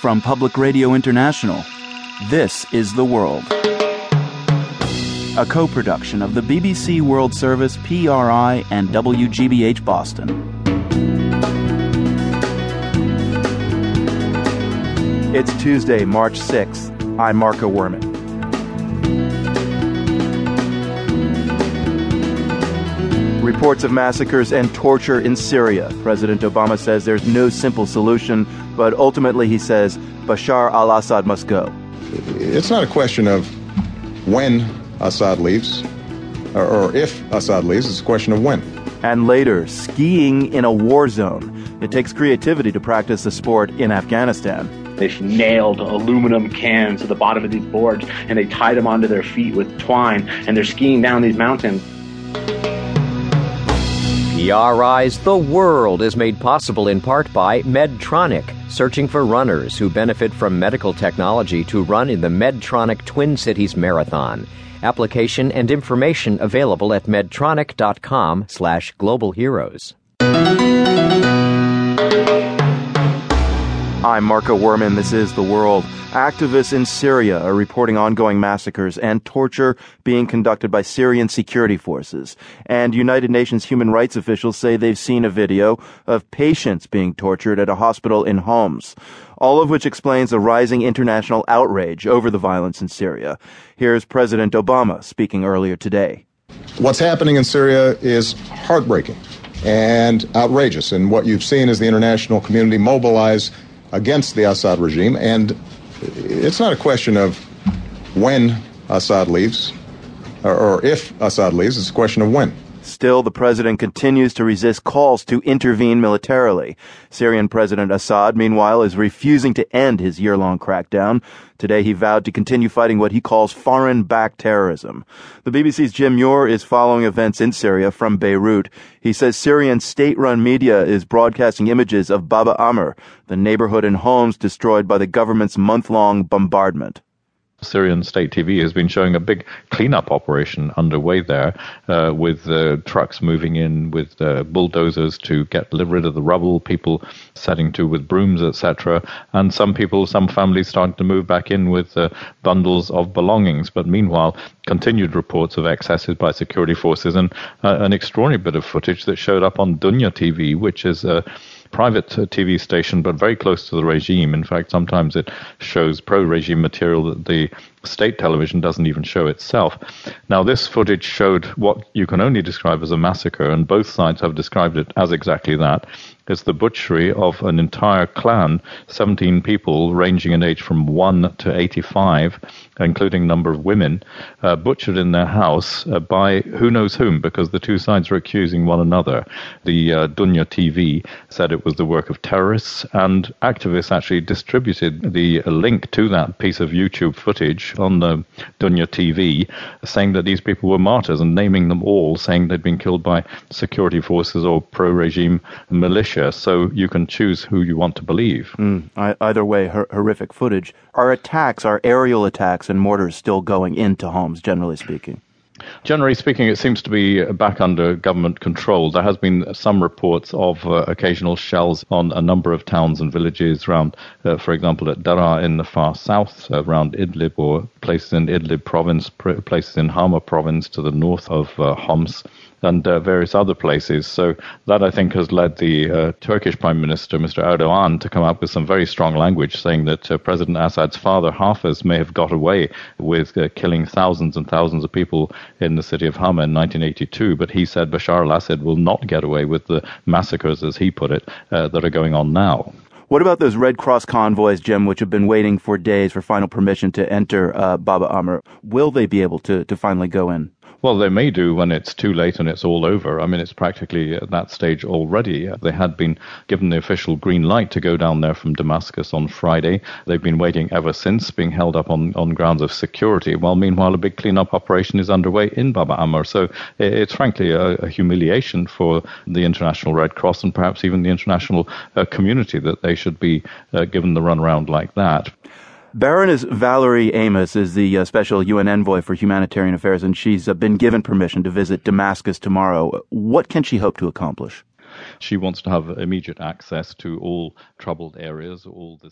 From Public Radio International, this is The World. A co production of the BBC World Service, PRI, and WGBH Boston. It's Tuesday, March 6th. I'm Marco Werman. Reports of massacres and torture in Syria. President Obama says there's no simple solution, but ultimately he says Bashar al Assad must go. It's not a question of when Assad leaves or, or if Assad leaves, it's a question of when. And later, skiing in a war zone. It takes creativity to practice the sport in Afghanistan. They've nailed aluminum cans to the bottom of these boards and they tied them onto their feet with twine and they're skiing down these mountains. PRI's The World is made possible in part by Medtronic, searching for runners who benefit from medical technology to run in the Medtronic Twin Cities Marathon. Application and information available at medtronic.com slash. I'm Marco Werman. This is The World. Activists in Syria are reporting ongoing massacres and torture being conducted by Syrian security forces. And United Nations human rights officials say they've seen a video of patients being tortured at a hospital in Homs. All of which explains the rising international outrage over the violence in Syria. Here's President Obama speaking earlier today. What's happening in Syria is heartbreaking and outrageous. And what you've seen is the international community mobilize against the Assad regime. And it's not a question of when Assad leaves or, if Assad leaves, it's a question of when. Still, the president continues to resist calls to intervene militarily. Syrian President Assad, meanwhile, is refusing to end his year long crackdown. Today, he vowed to continue fighting what he calls foreign backed terrorism. The BBC's Jim Muir is following events in Syria from Beirut. He says Syrian state run media is broadcasting images of Baba Amr, the neighborhood and homes destroyed by the government's month long bombardment. Syrian state TV has been showing a big cleanup operation underway there, uh, with uh, trucks moving in with uh, bulldozers to get rid of the rubble, people setting to with brooms, etc., and some people, some families starting to move back in with uh, bundles of belongings. But meanwhile, continued reports of excesses by security forces and uh, an extraordinary bit of footage that showed up on Dunya TV, which is a private uh, TV station, but very close to the regime. In fact, sometimes it shows pro regime material that the state television doesn't even show itself. Now, this footage showed what you can only describe as a massacre, and both sides have described it as exactly that. It's the butchery of an entire clan, 17 people ranging in age from 1 to 85, including a number of women, uh, butchered in their house uh, by who knows whom, because the two sides are accusing one another. The uh, Dunya TV said it was the work of terrorists, and activists actually distributed the link to that piece of YouTube footage on the Dunya TV saying that these people were martyrs and naming them all, saying they'd been killed by security forces or pro regime militia. So you can choose who you want to believe. Mm, either way, hor- horrific footage. Are attacks, are aerial attacks and mortars still going into homes, generally speaking? Generally speaking, it seems to be back under government control. There has been some reports of uh, occasional shells on a number of towns and villages around, uh, for example, at Daraa in the far south, uh, around Idlib, or places in Idlib province, places in Hama province to the north of uh, Homs and uh, various other places. So that I think has led the uh, Turkish Prime Minister, Mr. Erdogan, to come up with some very strong language saying that uh, President Assad's father, Hafez, may have got away with uh, killing thousands and thousands of people in the city of Hama in 1982, but he said Bashar al-Assad will not get away with the massacres, as he put it, uh, that are going on now. What about those Red Cross convoys, Jim, which have been waiting for days for final permission to enter uh, Baba Amr? Will they be able to, to finally go in? Well, they may do when it's too late and it's all over. I mean, it's practically at that stage already. They had been given the official green light to go down there from Damascus on Friday. They've been waiting ever since, being held up on, on grounds of security, while meanwhile a big cleanup operation is underway in Baba Amr. So it's frankly a, a humiliation for the International Red Cross and perhaps even the international uh, community that they should be uh, given the runaround like that. Baroness Valerie Amos is the uh, special UN envoy for humanitarian affairs, and she's uh, been given permission to visit Damascus tomorrow. What can she hope to accomplish? She wants to have immediate access to all troubled areas, all the